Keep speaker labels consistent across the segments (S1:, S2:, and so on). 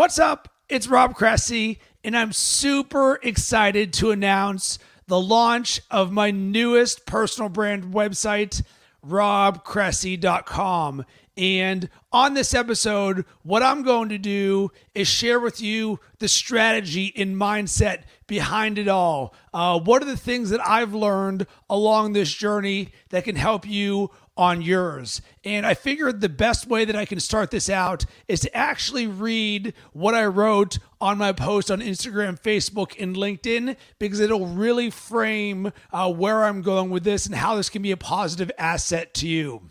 S1: What's up? It's Rob Cressy, and I'm super excited to announce the launch of my newest personal brand website, robcressy.com. And on this episode, what I'm going to do is share with you the strategy and mindset behind it all. Uh, what are the things that I've learned along this journey that can help you on yours. And I figured the best way that I can start this out is to actually read what I wrote on my post on Instagram, Facebook, and LinkedIn because it'll really frame uh, where I'm going with this and how this can be a positive asset to you.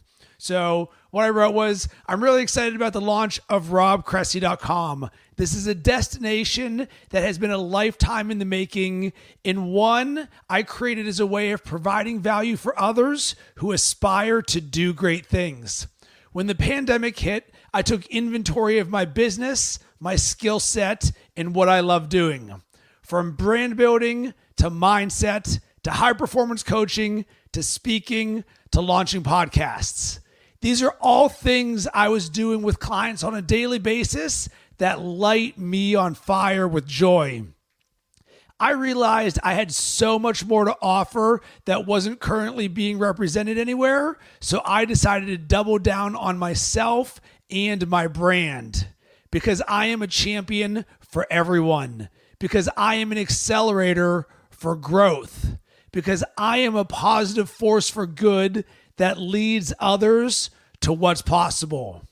S1: So, what I wrote was I'm really excited about the launch of robcressy.com. This is a destination that has been a lifetime in the making. In one, I created as a way of providing value for others who aspire to do great things. When the pandemic hit, I took inventory of my business, my skill set, and what I love doing. From brand building to mindset to high performance coaching to speaking to launching podcasts. These are all things I was doing with clients on a daily basis that light me on fire with joy. I realized I had so much more to offer that wasn't currently being represented anywhere. So I decided to double down on myself and my brand because I am a champion for everyone, because I am an accelerator for growth, because I am a positive force for good that leads others to what's possible.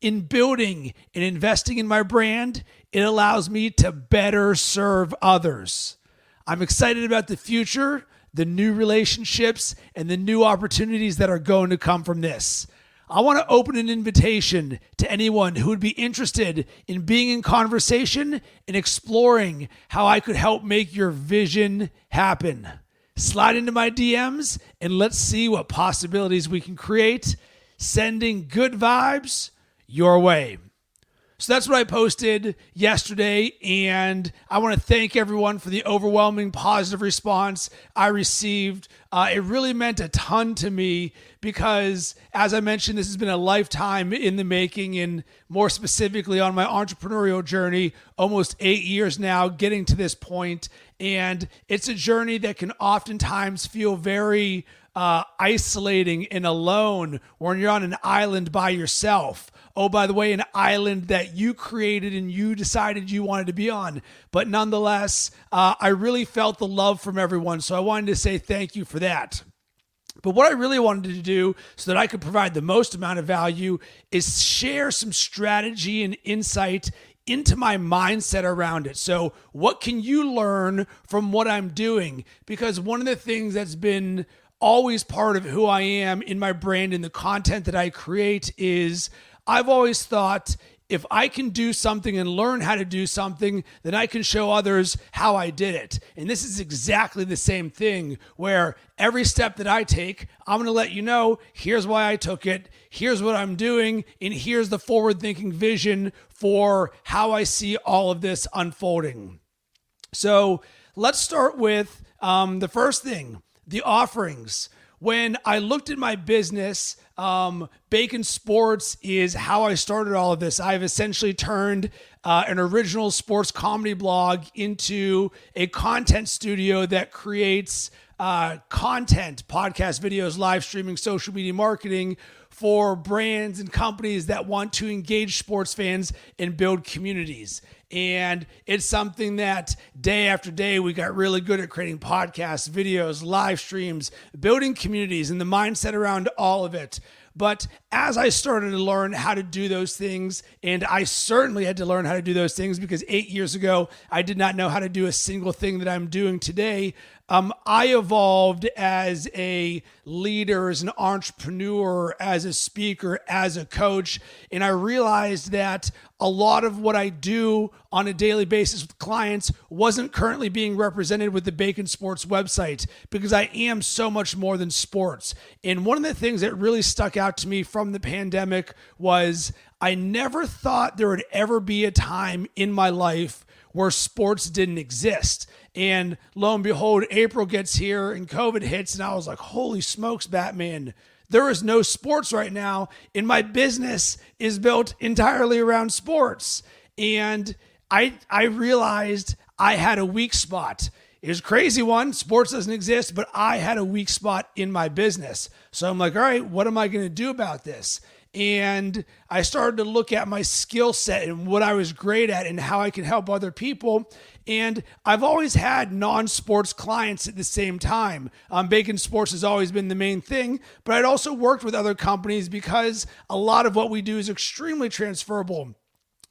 S1: In building and investing in my brand, it allows me to better serve others. I'm excited about the future, the new relationships, and the new opportunities that are going to come from this. I want to open an invitation to anyone who would be interested in being in conversation and exploring how I could help make your vision happen slide into my DMs and let's see what possibilities we can create, sending good vibes your way. So that's what I posted yesterday, and I want to thank everyone for the overwhelming positive response I received. Uh, it really meant a ton to me because, as I mentioned, this has been a lifetime in the making, and more specifically on my entrepreneurial journey, almost eight years now, getting to this point. And it's a journey that can oftentimes feel very uh, isolating and alone when you're on an island by yourself oh, by the way, an island that you created and you decided you wanted to be on. But nonetheless, uh, I really felt the love from everyone. So I wanted to say thank you for that. But what I really wanted to do so that I could provide the most amount of value is share some strategy and insight into my mindset around it. So, what can you learn from what I'm doing? Because one of the things that's been always part of who I am in my brand and the content that I create is I've always thought if I can do something and learn how to do something, then I can show others how I did it. And this is exactly the same thing where every step that I take, I'm going to let you know here's why I took it, here's what I'm doing, and here's the forward thinking vision for how I see all of this unfolding. So let's start with um, the first thing the offerings. When I looked at my business, um, Bacon Sports is how I started all of this. I've essentially turned uh, an original sports comedy blog into a content studio that creates uh, content, podcast, videos, live streaming, social media marketing for brands and companies that want to engage sports fans and build communities. And it's something that day after day we got really good at creating podcasts, videos, live streams, building communities, and the mindset around all of it. But as I started to learn how to do those things, and I certainly had to learn how to do those things because eight years ago, I did not know how to do a single thing that I'm doing today. Um, I evolved as a leader, as an entrepreneur, as a speaker, as a coach, and I realized that a lot of what I do on a daily basis with clients wasn't currently being represented with the Bacon Sports website because I am so much more than sports. And one of the things that really stuck out to me from the pandemic was I never thought there would ever be a time in my life where sports didn't exist. And lo and behold, April gets here and COVID hits, and I was like, holy smokes, Batman. There is no sports right now, and my business is built entirely around sports. and I I realized I had a weak spot. It was crazy one. Sports doesn't exist, but I had a weak spot in my business. So I'm like, all right, what am I going to do about this? And I started to look at my skill set and what I was great at and how I can help other people. And I've always had non sports clients at the same time. Um, Bacon Sports has always been the main thing, but I'd also worked with other companies because a lot of what we do is extremely transferable.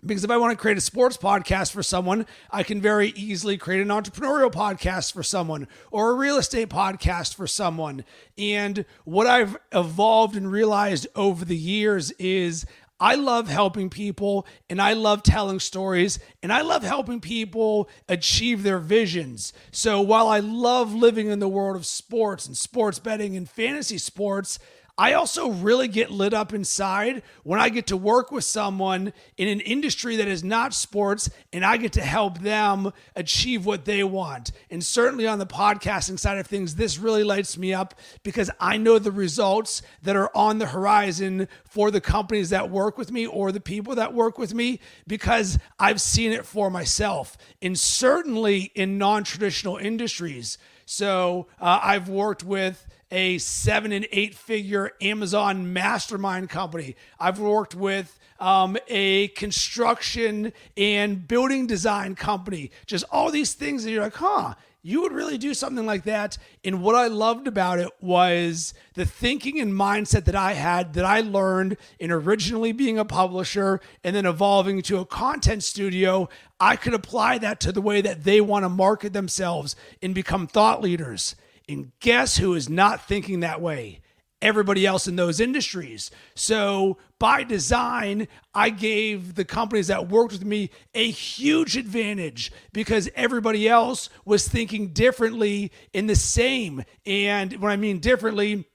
S1: Because if I want to create a sports podcast for someone, I can very easily create an entrepreneurial podcast for someone or a real estate podcast for someone. And what I've evolved and realized over the years is I love helping people and I love telling stories and I love helping people achieve their visions. So while I love living in the world of sports and sports betting and fantasy sports, I also really get lit up inside when I get to work with someone in an industry that is not sports and I get to help them achieve what they want. And certainly on the podcasting side of things, this really lights me up because I know the results that are on the horizon for the companies that work with me or the people that work with me because I've seen it for myself. And certainly in non traditional industries. So uh, I've worked with a seven and eight figure Amazon mastermind company. I've worked with um, a construction and building design company. Just all these things that you're like, huh, you would really do something like that. And what I loved about it was the thinking and mindset that I had that I learned in originally being a publisher and then evolving to a content studio. I could apply that to the way that they want to market themselves and become thought leaders. And guess who is not thinking that way? Everybody else in those industries. So, by design, I gave the companies that worked with me a huge advantage because everybody else was thinking differently in the same. And when I mean differently,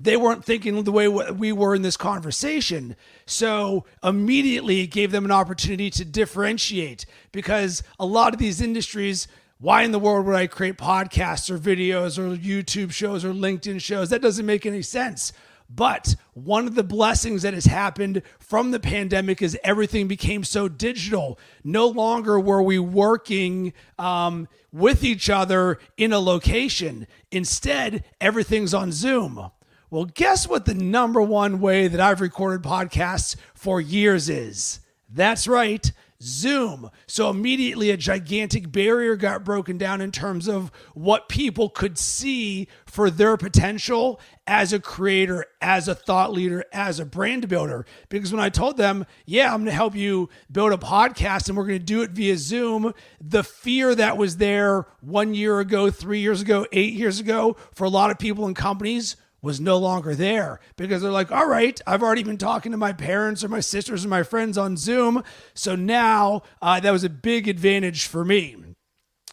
S1: they weren't thinking the way we were in this conversation. So immediately it gave them an opportunity to differentiate because a lot of these industries why in the world would I create podcasts or videos or YouTube shows or LinkedIn shows? That doesn't make any sense. But one of the blessings that has happened from the pandemic is everything became so digital. No longer were we working um, with each other in a location. Instead, everything's on Zoom. Well, guess what the number one way that I've recorded podcasts for years is? That's right Zoom. So immediately a gigantic barrier got broken down in terms of what people could see for their potential as a creator, as a thought leader, as a brand builder. Because when I told them, yeah, I'm going to help you build a podcast and we're going to do it via Zoom, the fear that was there one year ago, three years ago, eight years ago for a lot of people and companies was no longer there because they're like, all right, I've already been talking to my parents or my sisters or my friends on Zoom. So now uh, that was a big advantage for me.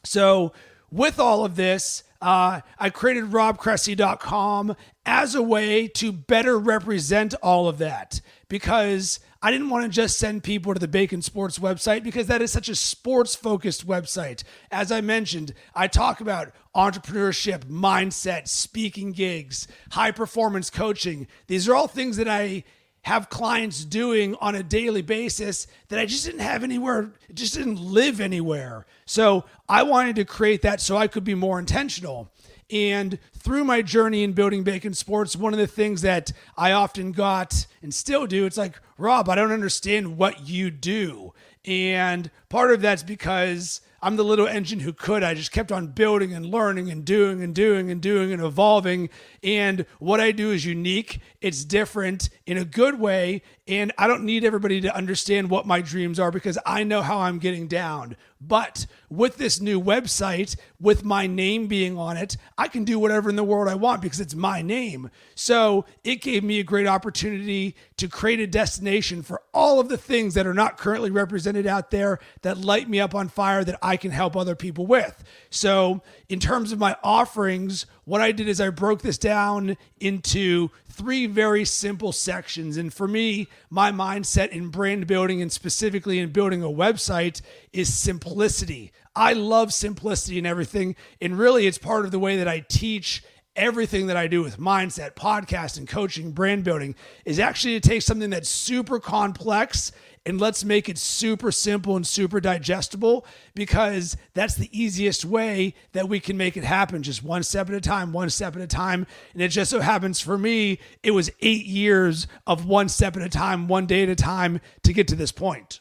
S1: So, with all of this, uh, I created robcressy.com as a way to better represent all of that because I didn't want to just send people to the Bacon Sports website because that is such a sports focused website. As I mentioned, I talk about entrepreneurship, mindset, speaking gigs, high performance coaching. These are all things that I have clients doing on a daily basis that I just didn't have anywhere, just didn't live anywhere. So I wanted to create that so I could be more intentional. And through my journey in building Bacon Sports, one of the things that I often got and still do, it's like, Rob, I don't understand what you do. And part of that's because I'm the little engine who could. I just kept on building and learning and doing and doing and doing and evolving. And what I do is unique, it's different in a good way. And I don't need everybody to understand what my dreams are because I know how I'm getting down. But with this new website, with my name being on it, I can do whatever in the world I want because it's my name. So it gave me a great opportunity to create a destination for all of the things that are not currently represented out there that light me up on fire that I can help other people with. So, in terms of my offerings, what I did is I broke this down into three very simple sections. And for me, my mindset in brand building and specifically in building a website is simplicity. I love simplicity and everything. And really, it's part of the way that I teach everything that I do with mindset, podcasting, coaching, brand building is actually to take something that's super complex and let's make it super simple and super digestible because that's the easiest way that we can make it happen. Just one step at a time, one step at a time. And it just so happens for me, it was eight years of one step at a time, one day at a time to get to this point.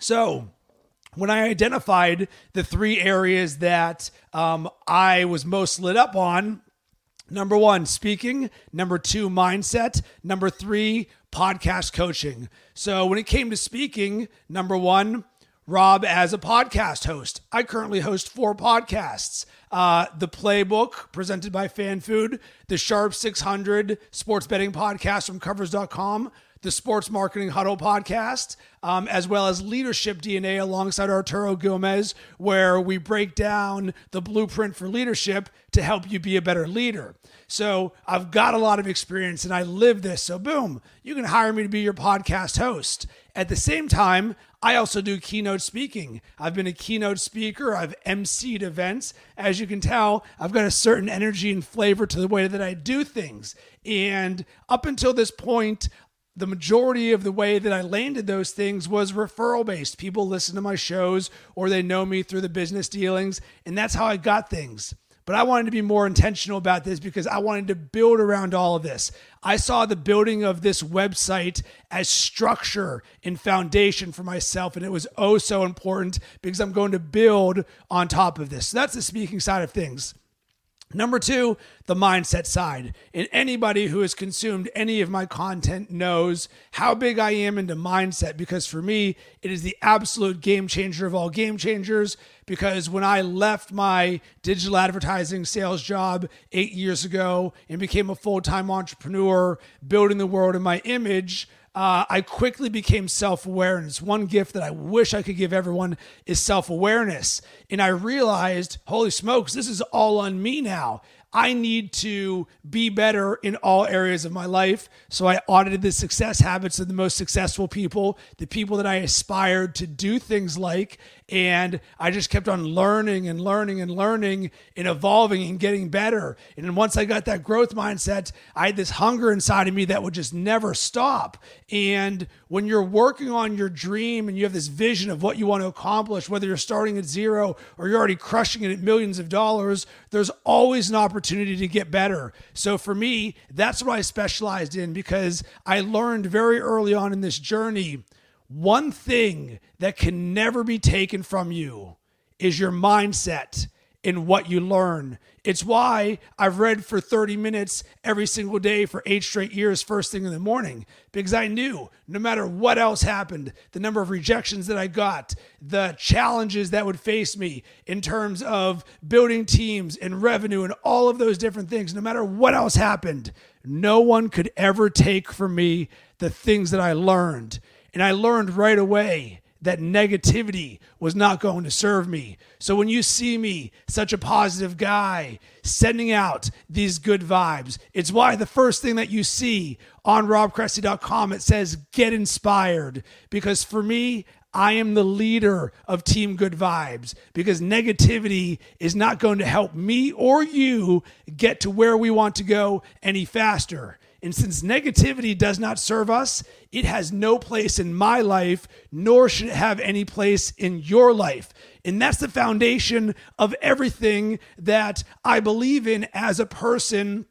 S1: So, when I identified the three areas that um, I was most lit up on, number one, speaking, number two, mindset, number three, podcast coaching. So when it came to speaking, number one, Rob as a podcast host. I currently host four podcasts. Uh, the Playbook, presented by FanFood, the Sharp 600 sports betting podcast from covers.com, the Sports Marketing Huddle podcast, um, as well as Leadership DNA alongside Arturo Gomez, where we break down the blueprint for leadership to help you be a better leader. So I've got a lot of experience and I live this. So, boom, you can hire me to be your podcast host. At the same time, I also do keynote speaking. I've been a keynote speaker. I've emceed events. As you can tell, I've got a certain energy and flavor to the way that I do things. And up until this point, the majority of the way that I landed those things was referral based. People listen to my shows or they know me through the business dealings, and that's how I got things. But I wanted to be more intentional about this because I wanted to build around all of this. I saw the building of this website as structure and foundation for myself, and it was oh so important because I'm going to build on top of this. So that's the speaking side of things. Number two, the mindset side. And anybody who has consumed any of my content knows how big I am into mindset because for me, it is the absolute game changer of all game changers. Because when I left my digital advertising sales job eight years ago and became a full time entrepreneur, building the world in my image, uh, I quickly became self aware. And it's one gift that I wish I could give everyone is self awareness. And I realized, holy smokes, this is all on me now. I need to be better in all areas of my life. So I audited the success habits of the most successful people, the people that I aspired to do things like. And I just kept on learning and learning and learning and evolving and getting better. And then once I got that growth mindset, I had this hunger inside of me that would just never stop. And when you're working on your dream and you have this vision of what you want to accomplish, whether you're starting at zero or you're already crushing it at millions of dollars, there's always an opportunity to get better. So for me, that's what I specialized in because I learned very early on in this journey one thing that can never be taken from you is your mindset in what you learn. It's why I've read for 30 minutes every single day for eight straight years, first thing in the morning, because I knew no matter what else happened, the number of rejections that I got, the challenges that would face me in terms of building teams and revenue and all of those different things, no matter what else happened, no one could ever take from me the things that I learned. And I learned right away that negativity was not going to serve me. So when you see me, such a positive guy, sending out these good vibes, it's why the first thing that you see on robcressy.com it says get inspired because for me, I am the leader of Team Good Vibes because negativity is not going to help me or you get to where we want to go any faster. And since negativity does not serve us, it has no place in my life, nor should it have any place in your life. And that's the foundation of everything that I believe in as a person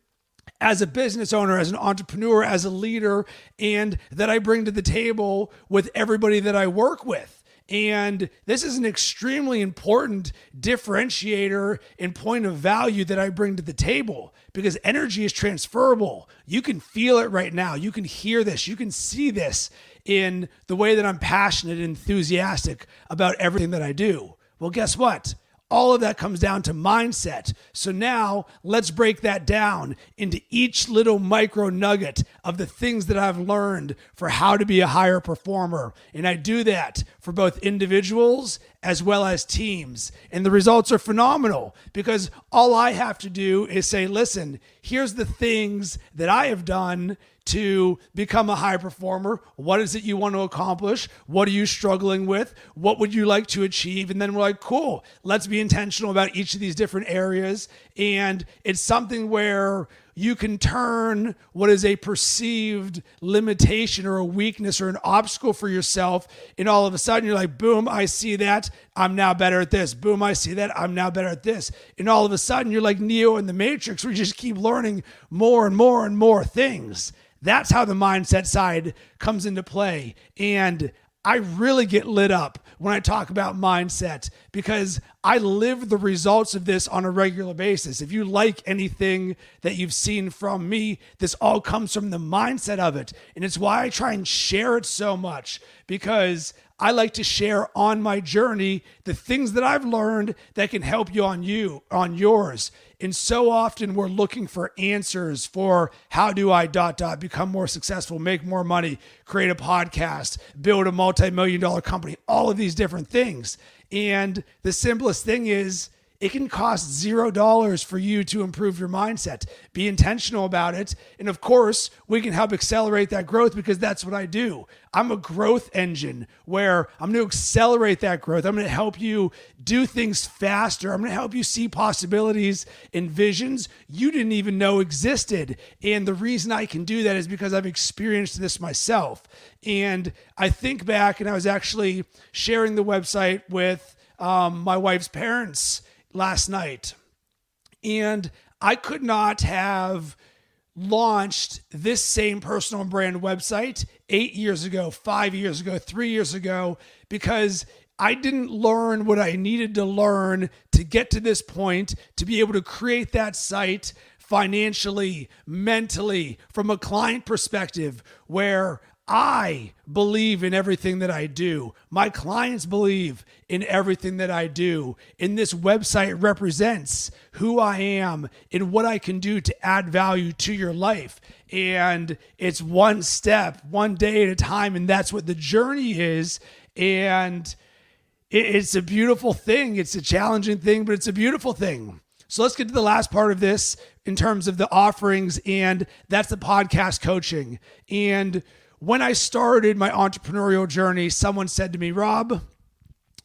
S1: as a business owner, as an entrepreneur, as a leader, and that I bring to the table with everybody that I work with. And this is an extremely important differentiator and point of value that I bring to the table because energy is transferable. You can feel it right now. You can hear this. You can see this in the way that I'm passionate and enthusiastic about everything that I do. Well, guess what? All of that comes down to mindset. So now let's break that down into each little micro nugget of the things that I've learned for how to be a higher performer. And I do that for both individuals as well as teams. And the results are phenomenal because all I have to do is say, listen, here's the things that I have done to become a high performer. What is it you want to accomplish? What are you struggling with? What would you like to achieve? And then we're like, cool, let's be intentional about each of these different areas And it's something where you can turn what is a perceived limitation or a weakness or an obstacle for yourself. And all of a sudden, you're like, boom, I see that. I'm now better at this. Boom, I see that. I'm now better at this. And all of a sudden, you're like Neo in the Matrix, where you just keep learning more and more and more things. That's how the mindset side comes into play. And I really get lit up when I talk about mindset because I live the results of this on a regular basis. If you like anything that you've seen from me, this all comes from the mindset of it. And it's why I try and share it so much because I like to share on my journey the things that I've learned that can help you on you, on yours. And so often we're looking for answers for how do I dot dot become more successful, make more money, create a podcast, build a multi-million dollar company, all of these different things. And the simplest thing is it can cost zero dollars for you to improve your mindset. Be intentional about it. And of course, we can help accelerate that growth because that's what I do. I'm a growth engine where I'm going to accelerate that growth. I'm going to help you do things faster. I'm going to help you see possibilities and visions you didn't even know existed. And the reason I can do that is because I've experienced this myself. And I think back, and I was actually sharing the website with um, my wife's parents last night. And I could not have launched this same personal brand website eight years ago, five years ago, three years ago, because I didn't learn what I needed to learn to get to this point to be able to create that site financially, mentally, from a client perspective, where I believe in everything that I do. My clients believe in everything that I do. And this website represents who I am and what I can do to add value to your life. And it's one step, one day at a time. And that's what the journey is. And it's a beautiful thing. It's a challenging thing, but it's a beautiful thing. So let's get to the last part of this in terms of the offerings, and that's the podcast coaching. And when I started my entrepreneurial journey, someone said to me, Rob,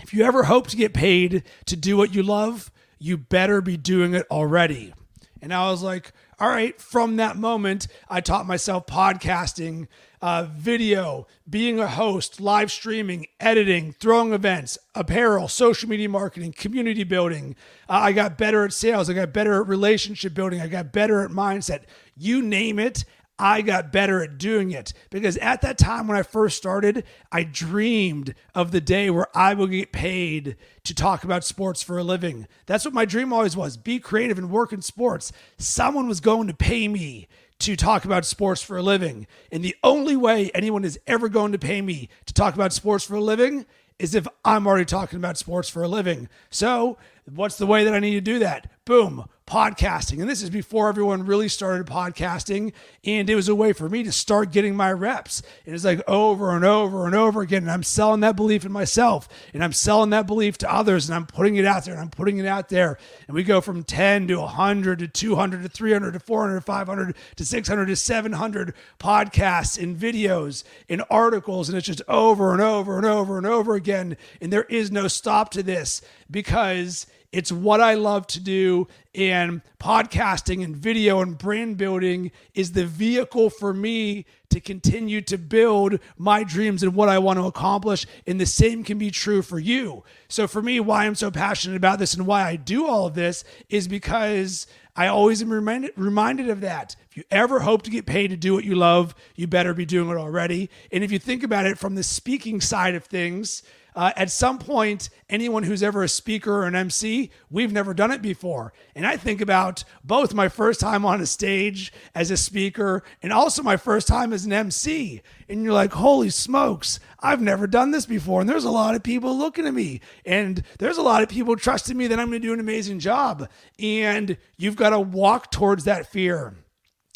S1: if you ever hope to get paid to do what you love, you better be doing it already. And I was like, all right, from that moment, I taught myself podcasting, uh, video, being a host, live streaming, editing, throwing events, apparel, social media marketing, community building. Uh, I got better at sales. I got better at relationship building. I got better at mindset. You name it, I got better at doing it because at that time when I first started, I dreamed of the day where I would get paid to talk about sports for a living. That's what my dream always was be creative and work in sports. Someone was going to pay me to talk about sports for a living. And the only way anyone is ever going to pay me to talk about sports for a living is if I'm already talking about sports for a living. So, what's the way that I need to do that? Boom podcasting. And this is before everyone really started podcasting. And it was a way for me to start getting my reps. And it's like over and over and over again. And I'm selling that belief in myself and I'm selling that belief to others and I'm putting it out there and I'm putting it out there. And we go from 10 to 100 to 200 to 300 to 400 to 500 to 600 to 700 podcasts and videos and articles. And it's just over and over and over and over again. And there is no stop to this because it's what I love to do, and podcasting and video and brand building is the vehicle for me to continue to build my dreams and what I want to accomplish. And the same can be true for you. So, for me, why I'm so passionate about this and why I do all of this is because I always am reminded, reminded of that. If you ever hope to get paid to do what you love, you better be doing it already. And if you think about it from the speaking side of things, uh, at some point, anyone who's ever a speaker or an MC, we've never done it before. And I think about both my first time on a stage as a speaker and also my first time as an MC. And you're like, holy smokes, I've never done this before. And there's a lot of people looking at me, and there's a lot of people trusting me that I'm going to do an amazing job. And you've got to walk towards that fear.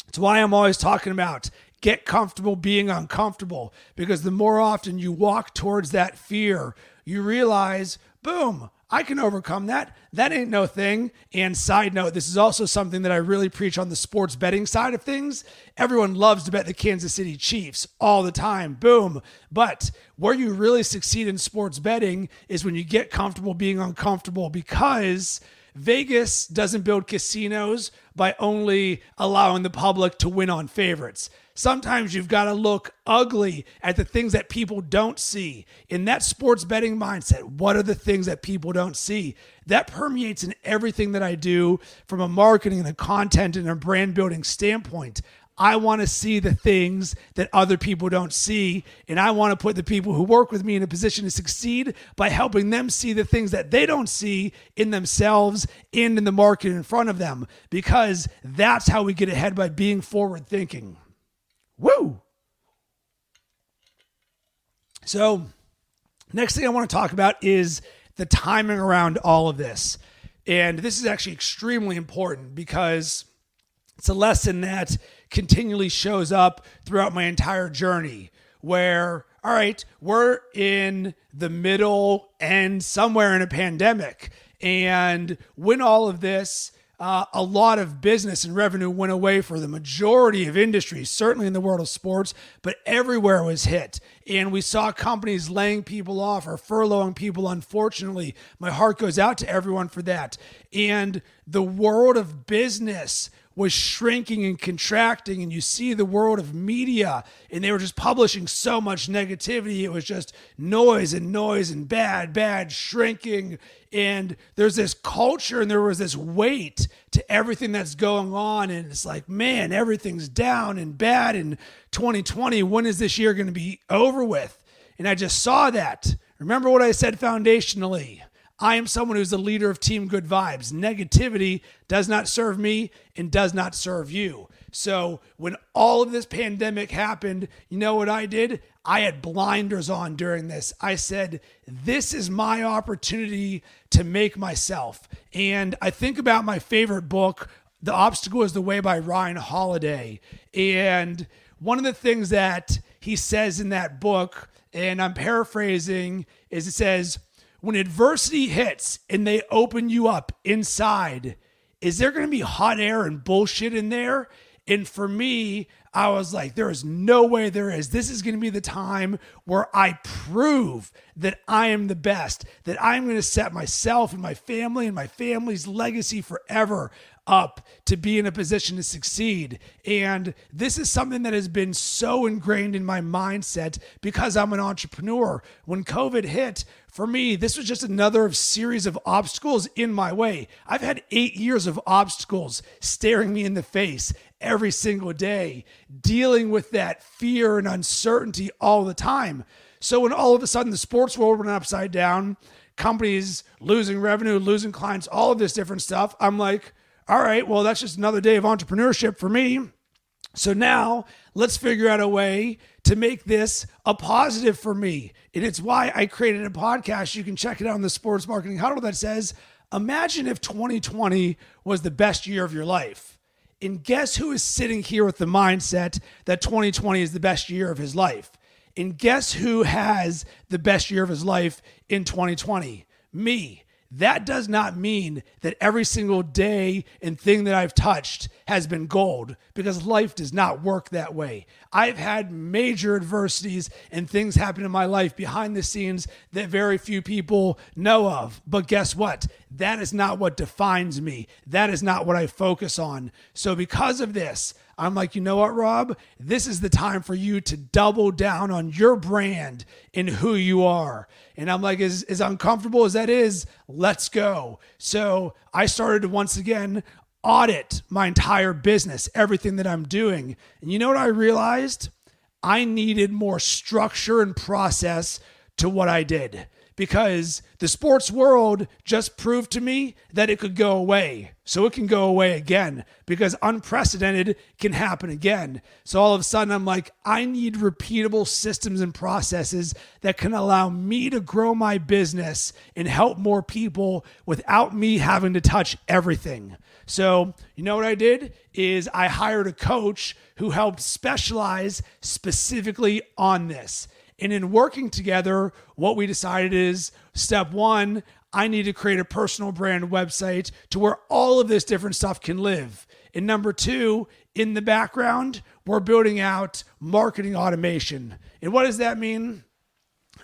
S1: It's why I'm always talking about get comfortable being uncomfortable because the more often you walk towards that fear, you realize, boom, I can overcome that. That ain't no thing. And side note, this is also something that I really preach on the sports betting side of things. Everyone loves to bet the Kansas City Chiefs all the time. Boom. But where you really succeed in sports betting is when you get comfortable being uncomfortable because Vegas doesn't build casinos by only allowing the public to win on favorites. Sometimes you've got to look ugly at the things that people don't see. In that sports betting mindset, what are the things that people don't see? That permeates in everything that I do from a marketing and a content and a brand building standpoint. I want to see the things that other people don't see. And I want to put the people who work with me in a position to succeed by helping them see the things that they don't see in themselves and in the market in front of them. Because that's how we get ahead by being forward thinking. Woo! So, next thing I want to talk about is the timing around all of this. And this is actually extremely important because it's a lesson that continually shows up throughout my entire journey where all right, we're in the middle and somewhere in a pandemic. And when all of this, uh, a lot of business and revenue went away for the majority of industries, certainly in the world of sports, but everywhere was hit. And we saw companies laying people off or furloughing people, unfortunately. My heart goes out to everyone for that. And the world of business was shrinking and contracting and you see the world of media and they were just publishing so much negativity it was just noise and noise and bad bad shrinking. And there's this culture and there was this weight to everything that's going on and it's like man everything's down and bad in 2020 when is this year going to be over with? And i just saw that. Remember what i said foundationally I am someone who's the leader of Team Good Vibes. Negativity does not serve me and does not serve you. So when all of this pandemic happened, you know what I did? I had blinders on during this. I said, This is my opportunity to make myself. And I think about my favorite book, The Obstacle is the Way by Ryan Holiday. And one of the things that he says in that book, and I'm paraphrasing, is it says, when adversity hits and they open you up inside, is there going to be hot air and bullshit in there? And for me, I was like, there is no way there is. This is going to be the time where I prove that I am the best, that I'm going to set myself and my family and my family's legacy forever up to be in a position to succeed. And this is something that has been so ingrained in my mindset because I'm an entrepreneur. When COVID hit, for me, this was just another series of obstacles in my way. I've had eight years of obstacles staring me in the face every single day, dealing with that fear and uncertainty all the time. So when all of a sudden the sports world went upside down, companies losing revenue, losing clients, all of this different stuff, I'm like, all right, well, that's just another day of entrepreneurship for me. So now let's figure out a way to make this a positive for me. And it's why I created a podcast. You can check it out on the Sports Marketing Huddle that says, Imagine if 2020 was the best year of your life. And guess who is sitting here with the mindset that 2020 is the best year of his life? And guess who has the best year of his life in 2020? Me. That does not mean that every single day and thing that I've touched has been gold because life does not work that way. I've had major adversities and things happen in my life behind the scenes that very few people know of. But guess what? That is not what defines me. That is not what I focus on. So, because of this, I'm like, you know what, Rob? This is the time for you to double down on your brand and who you are. And I'm like, as, as uncomfortable as that is, let's go. So I started to once again audit my entire business, everything that I'm doing. And you know what I realized? I needed more structure and process to what I did because the sports world just proved to me that it could go away. So it can go away again because unprecedented can happen again. So all of a sudden, I'm like, I need repeatable systems and processes that can allow me to grow my business and help more people without me having to touch everything. So, you know what I did is I hired a coach who helped specialize specifically on this. And in working together, what we decided is step one, I need to create a personal brand website to where all of this different stuff can live. And number two, in the background, we're building out marketing automation. And what does that mean?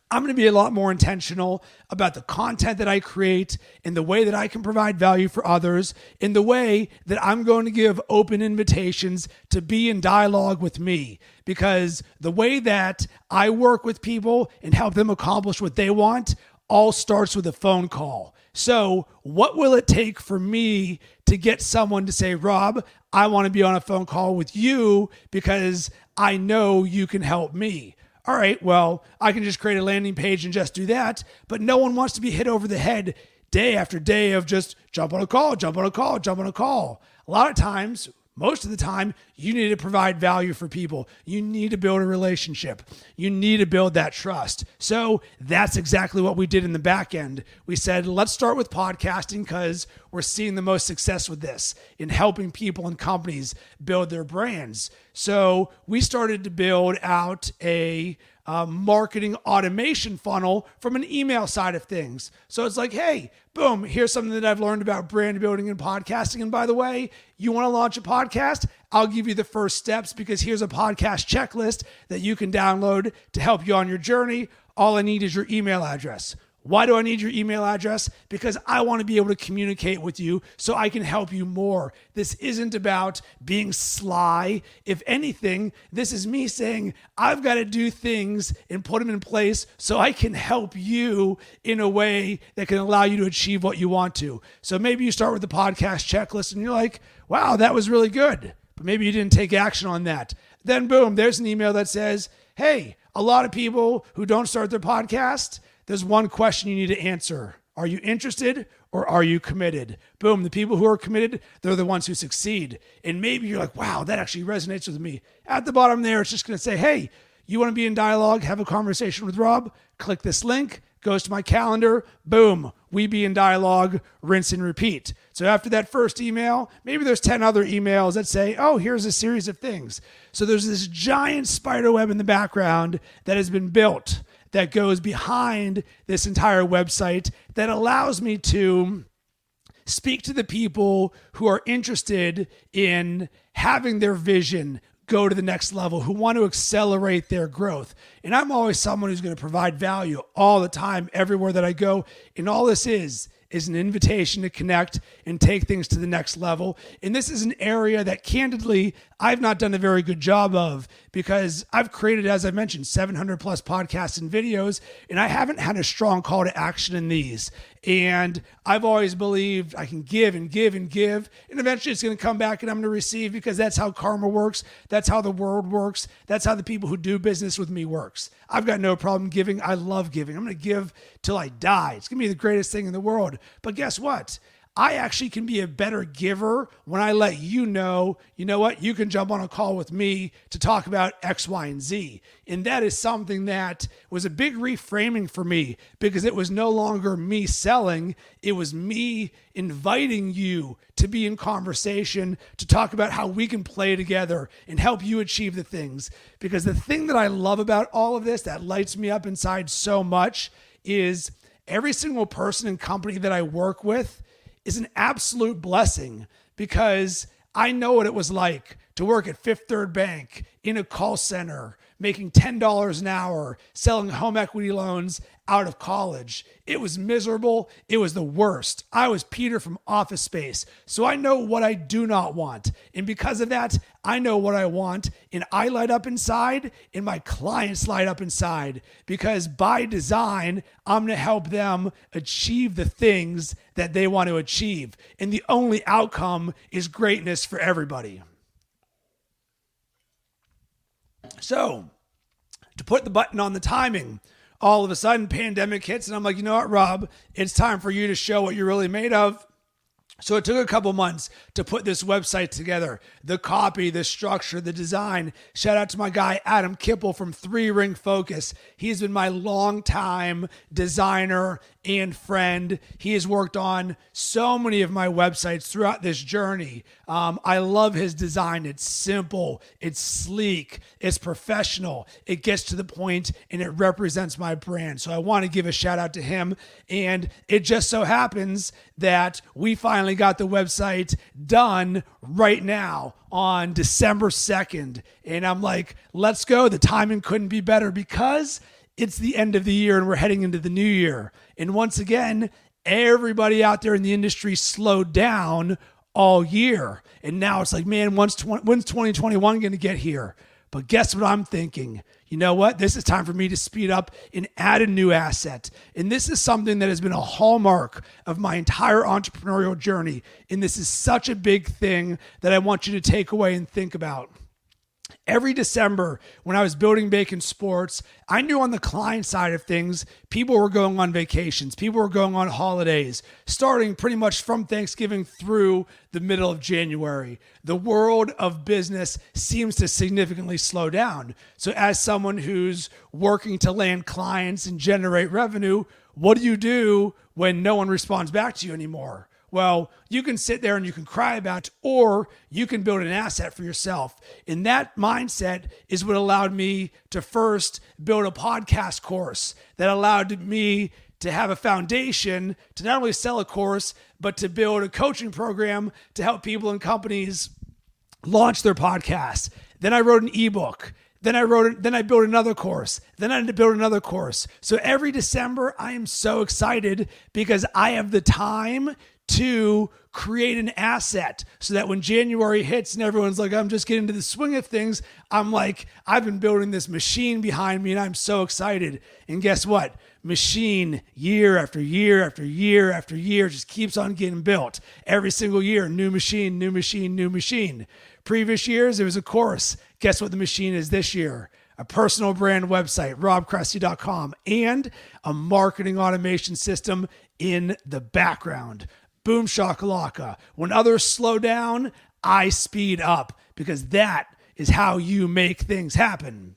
S1: I'm going to be a lot more intentional about the content that I create in the way that I can provide value for others, in the way that I'm going to give open invitations to be in dialogue with me. Because the way that I work with people and help them accomplish what they want all starts with a phone call. So, what will it take for me to get someone to say, Rob, I want to be on a phone call with you because I know you can help me? All right, well, I can just create a landing page and just do that. But no one wants to be hit over the head day after day of just jump on a call, jump on a call, jump on a call. A lot of times, most of the time, you need to provide value for people. You need to build a relationship. You need to build that trust. So that's exactly what we did in the back end. We said, let's start with podcasting because we're seeing the most success with this in helping people and companies build their brands. So we started to build out a uh, marketing automation funnel from an email side of things. So it's like, hey, boom, here's something that I've learned about brand building and podcasting. And by the way, you want to launch a podcast? I'll give you the first steps because here's a podcast checklist that you can download to help you on your journey. All I need is your email address. Why do I need your email address? Because I want to be able to communicate with you so I can help you more. This isn't about being sly. If anything, this is me saying, I've got to do things and put them in place so I can help you in a way that can allow you to achieve what you want to. So maybe you start with the podcast checklist and you're like, wow, that was really good. But maybe you didn't take action on that. Then, boom, there's an email that says, hey, a lot of people who don't start their podcast, there's one question you need to answer Are you interested or are you committed? Boom, the people who are committed, they're the ones who succeed. And maybe you're like, wow, that actually resonates with me. At the bottom there, it's just going to say, hey, you want to be in dialogue, have a conversation with Rob? Click this link, goes to my calendar, boom, we be in dialogue, rinse and repeat. So after that first email, maybe there's 10 other emails that say, oh, here's a series of things. So there's this giant spider web in the background that has been built that goes behind this entire website that allows me to speak to the people who are interested in having their vision go to the next level, who want to accelerate their growth. And I'm always someone who's going to provide value all the time, everywhere that I go. And all this is, is an invitation to connect and take things to the next level. And this is an area that candidly I've not done a very good job of because I've created, as I mentioned, 700 plus podcasts and videos, and I haven't had a strong call to action in these. And I've always believed I can give and give and give, and eventually it's going to come back and I'm going to receive because that's how karma works. That's how the world works. That's how the people who do business with me works. I've got no problem giving. I love giving. I'm going to give till I die. It's going to be the greatest thing in the world. But guess what? I actually can be a better giver when I let you know, you know what, you can jump on a call with me to talk about X, Y, and Z. And that is something that was a big reframing for me because it was no longer me selling, it was me inviting you to be in conversation to talk about how we can play together and help you achieve the things. Because the thing that I love about all of this that lights me up inside so much is every single person and company that I work with is an absolute blessing because I know what it was like to work at Fifth Third Bank in a call center making $10 an hour selling home equity loans out of college. It was miserable. It was the worst. I was Peter from Office Space. So I know what I do not want. And because of that, I know what I want. And I light up inside, and my clients light up inside. Because by design, I'm going to help them achieve the things that they want to achieve. And the only outcome is greatness for everybody. So, to put the button on the timing, all of a sudden pandemic hits and I'm like, you know what, Rob, it's time for you to show what you're really made of. So it took a couple months to put this website together. The copy, the structure, the design. Shout out to my guy Adam Kipple from Three Ring Focus. He's been my longtime designer and friend. He has worked on so many of my websites throughout this journey. Um, I love his design. It's simple, it's sleek, it's professional, it gets to the point, and it represents my brand. So I want to give a shout out to him. And it just so happens that we finally got the website done right now on December 2nd. And I'm like, let's go. The timing couldn't be better because it's the end of the year and we're heading into the new year. And once again, everybody out there in the industry slowed down all year. And now it's like, man, when's, when's 2021 going to get here? But guess what I'm thinking? You know what? This is time for me to speed up and add a new asset. And this is something that has been a hallmark of my entire entrepreneurial journey. And this is such a big thing that I want you to take away and think about every December when I was building Bacon Sports, I knew on the client side of things, people were going on vacations, people were going on holidays, starting pretty much from Thanksgiving through the middle of January. The world of business seems to significantly slow down. So, as someone who's working to land clients and generate revenue, what do you do when no one responds back to you anymore? Well, you can sit there and you can cry about or you can build an asset for yourself. And that mindset is what allowed me to first build a podcast course that allowed me to have a foundation to not only sell a course, but to build a coaching program to help people and companies launch their podcast. Then I wrote an ebook. Then I wrote then I built another course. Then I had to build another course. So every December I am so excited because I have the time to create an asset so that when January hits and everyone's like, I'm just getting into the swing of things, I'm like, I've been building this machine behind me and I'm so excited. And guess what? Machine year after year after year after year just keeps on getting built. Every single year, new machine, new machine, new machine. Previous years, it was a course. Guess what the machine is this year? a personal brand website, robcressy.com, and a marketing automation system in the background boom shakalaka. When others slow down, I speed up because that is how you make things happen.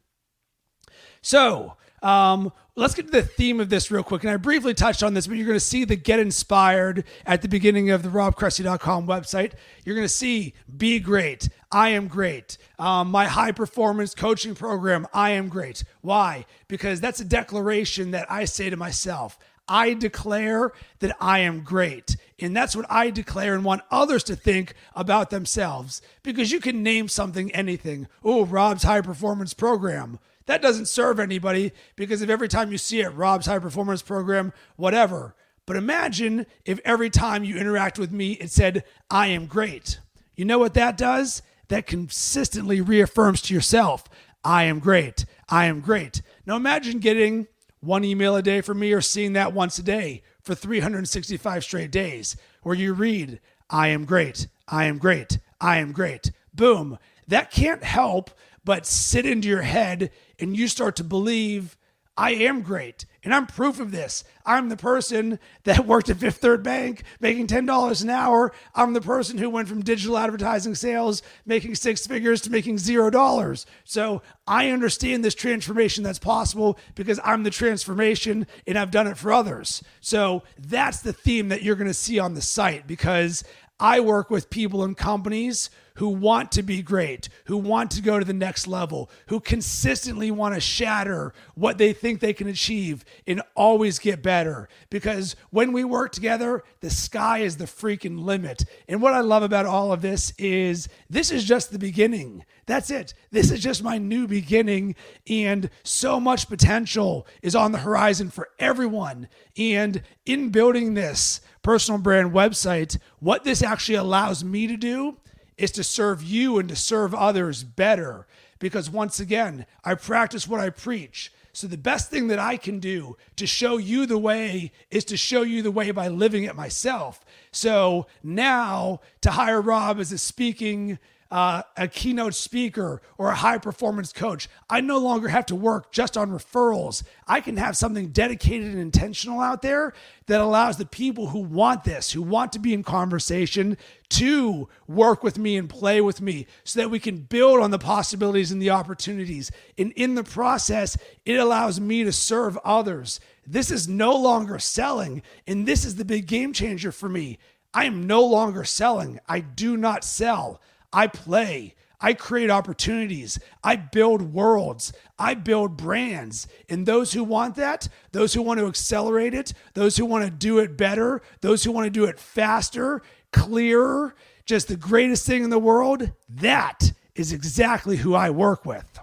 S1: So, um, let's get to the theme of this real quick. And I briefly touched on this, but you're going to see the get inspired at the beginning of the robcressy.com website. You're going to see be great. I am great. Um, my high performance coaching program, I am great. Why? Because that's a declaration that I say to myself. I declare that I am great. And that's what I declare and want others to think about themselves. Because you can name something anything. Oh, Rob's high performance program. That doesn't serve anybody because if every time you see it, Rob's high performance program, whatever. But imagine if every time you interact with me, it said, I am great. You know what that does? That consistently reaffirms to yourself, I am great. I am great. Now imagine getting one email a day from me or seeing that once a day for 365 straight days where you read, I am great, I am great, I am great. Boom. That can't help but sit into your head and you start to believe I am great. And I'm proof of this. I'm the person that worked at Fifth Third Bank making $10 an hour. I'm the person who went from digital advertising sales making six figures to making zero dollars. So I understand this transformation that's possible because I'm the transformation and I've done it for others. So that's the theme that you're going to see on the site because I work with people and companies who want to be great, who want to go to the next level, who consistently want to shatter what they think they can achieve and always get better. Because when we work together, the sky is the freaking limit. And what I love about all of this is this is just the beginning. That's it. This is just my new beginning. And so much potential is on the horizon for everyone. And in building this personal brand website, what this actually allows me to do is to serve you and to serve others better. Because once again, I practice what I preach. So the best thing that I can do to show you the way is to show you the way by living it myself. So now to hire Rob as a speaking uh, a keynote speaker or a high performance coach. I no longer have to work just on referrals. I can have something dedicated and intentional out there that allows the people who want this, who want to be in conversation, to work with me and play with me so that we can build on the possibilities and the opportunities. And in the process, it allows me to serve others. This is no longer selling, and this is the big game changer for me. I am no longer selling. I do not sell. I play. I create opportunities. I build worlds. I build brands. And those who want that, those who want to accelerate it, those who want to do it better, those who want to do it faster, clearer, just the greatest thing in the world, that is exactly who I work with.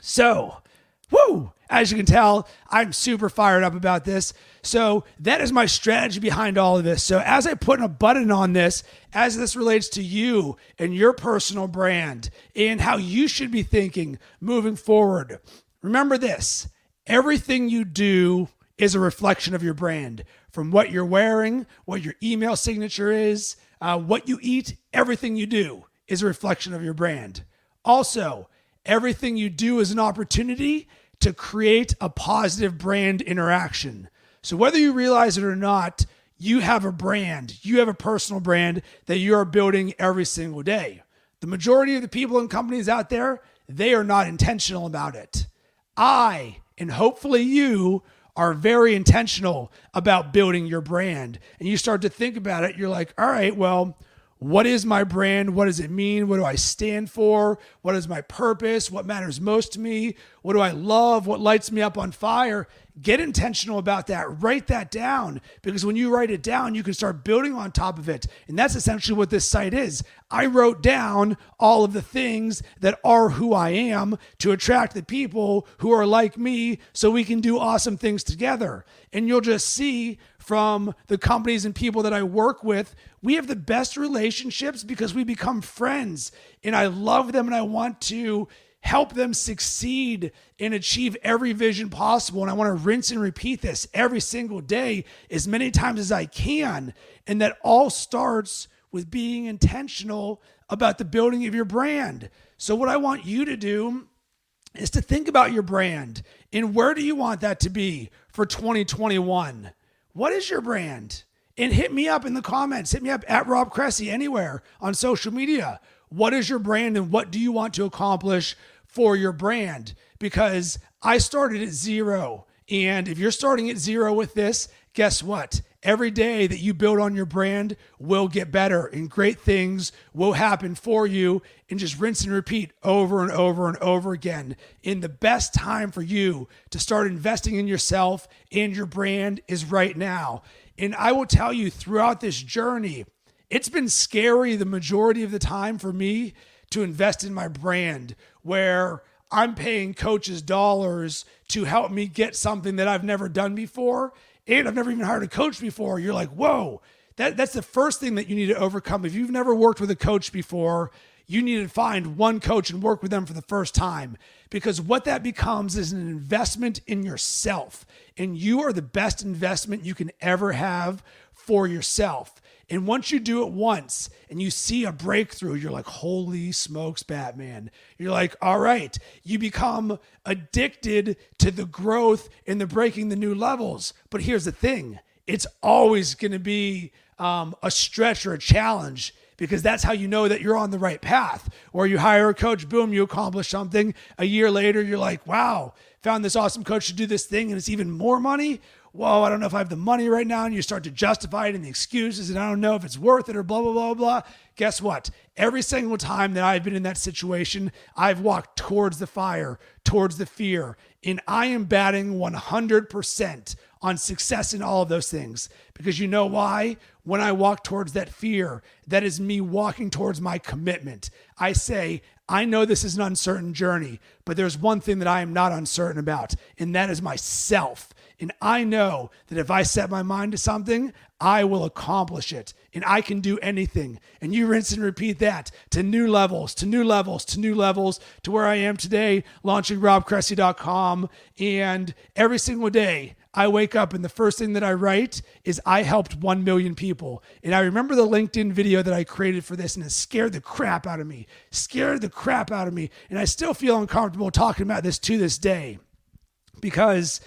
S1: So, Woo! As you can tell, I'm super fired up about this. So, that is my strategy behind all of this. So, as I put a button on this, as this relates to you and your personal brand and how you should be thinking moving forward, remember this everything you do is a reflection of your brand. From what you're wearing, what your email signature is, uh, what you eat, everything you do is a reflection of your brand. Also, everything you do is an opportunity to create a positive brand interaction. So, whether you realize it or not, you have a brand, you have a personal brand that you are building every single day. The majority of the people and companies out there, they are not intentional about it. I, and hopefully you, are very intentional about building your brand. And you start to think about it, you're like, all right, well, what is my brand? What does it mean? What do I stand for? What is my purpose? What matters most to me? What do I love? What lights me up on fire? Get intentional about that. Write that down because when you write it down, you can start building on top of it. And that's essentially what this site is. I wrote down all of the things that are who I am to attract the people who are like me so we can do awesome things together. And you'll just see from the companies and people that I work with, we have the best relationships because we become friends and I love them and I want to help them succeed and achieve every vision possible. And I want to rinse and repeat this every single day as many times as I can. And that all starts with being intentional about the building of your brand. So, what I want you to do is to think about your brand and where do you want that to be for 2021? What is your brand? And hit me up in the comments. Hit me up at Rob Cressy anywhere on social media. What is your brand and what do you want to accomplish for your brand? Because I started at zero. And if you're starting at zero with this, guess what? Every day that you build on your brand will get better and great things will happen for you and just rinse and repeat over and over and over again. In the best time for you to start investing in yourself and your brand is right now. And I will tell you throughout this journey, it's been scary the majority of the time for me to invest in my brand where I'm paying coaches dollars to help me get something that I've never done before and I've never even hired a coach before, you're like, whoa, that, that's the first thing that you need to overcome. If you've never worked with a coach before, you need to find one coach and work with them for the first time because what that becomes is an investment in yourself. And you are the best investment you can ever have for yourself. And once you do it once and you see a breakthrough, you're like, holy smokes, Batman. You're like, all right, you become addicted to the growth and the breaking the new levels. But here's the thing it's always going to be um, a stretch or a challenge because that's how you know that you're on the right path. Or you hire a coach, boom, you accomplish something. A year later, you're like, wow, found this awesome coach to do this thing and it's even more money whoa, I don't know if I have the money right now. And you start to justify it and the excuses, and I don't know if it's worth it or blah, blah, blah, blah. Guess what? Every single time that I've been in that situation, I've walked towards the fire, towards the fear, and I am batting 100% on success in all of those things. Because you know why? When I walk towards that fear, that is me walking towards my commitment. I say, I know this is an uncertain journey, but there's one thing that I am not uncertain about, and that is myself. And I know that if I set my mind to something, I will accomplish it and I can do anything. And you rinse and repeat that to new levels, to new levels, to new levels, to where I am today, launching robcressy.com. And every single day, I wake up and the first thing that I write is I helped 1 million people. And I remember the LinkedIn video that I created for this and it scared the crap out of me, scared the crap out of me. And I still feel uncomfortable talking about this to this day because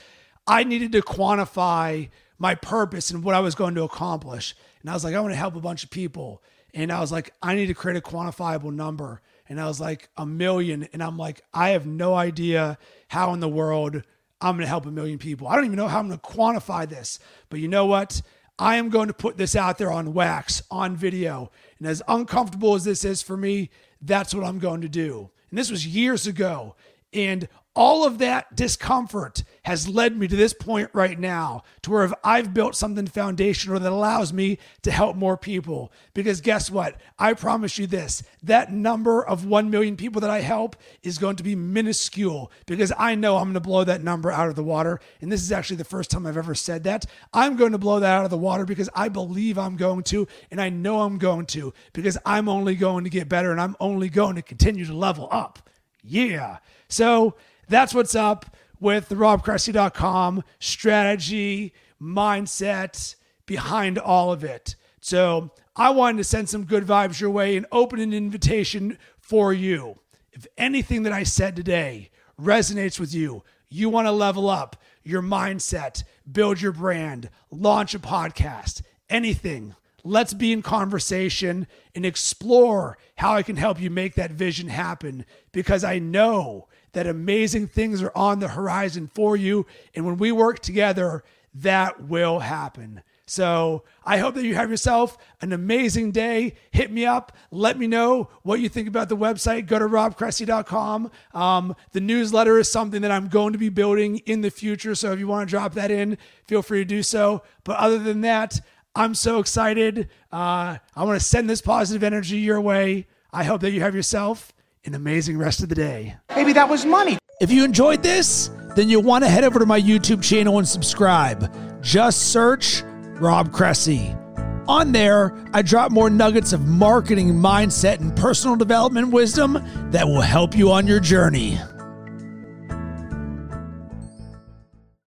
S1: I needed to quantify my purpose and what I was going to accomplish. And I was like, I want to help a bunch of people. And I was like, I need to create a quantifiable number. And I was like, a million. And I'm like, I have no idea how in the world I'm going to help a million people. I don't even know how I'm going to quantify this. But you know what? I am going to put this out there on wax, on video. And as uncomfortable as this is for me, that's what I'm going to do. And this was years ago. And all of that discomfort has led me to this point right now to where I've built something foundational that allows me to help more people. Because guess what? I promise you this that number of 1 million people that I help is going to be minuscule because I know I'm going to blow that number out of the water. And this is actually the first time I've ever said that. I'm going to blow that out of the water because I believe I'm going to, and I know I'm going to because I'm only going to get better and I'm only going to continue to level up. Yeah. So, that's what's up with the robcressy.com strategy, mindset behind all of it. So I wanted to send some good vibes your way and open an invitation for you. If anything that I said today resonates with you, you want to level up your mindset, build your brand, launch a podcast, anything, let's be in conversation and explore how I can help you make that vision happen because I know that amazing things are on the horizon for you. And when we work together, that will happen. So I hope that you have yourself an amazing day. Hit me up. Let me know what you think about the website. Go to robcressy.com. Um, the newsletter is something that I'm going to be building in the future. So if you want to drop that in, feel free to do so. But other than that, I'm so excited. Uh, I want to send this positive energy your way. I hope that you have yourself an amazing rest of the day.
S2: Maybe that was money.
S1: If you enjoyed this, then you'll want to head over to my YouTube channel and subscribe. Just search Rob Cressy. On there, I drop more nuggets of marketing, mindset, and personal development wisdom that will help you on your journey.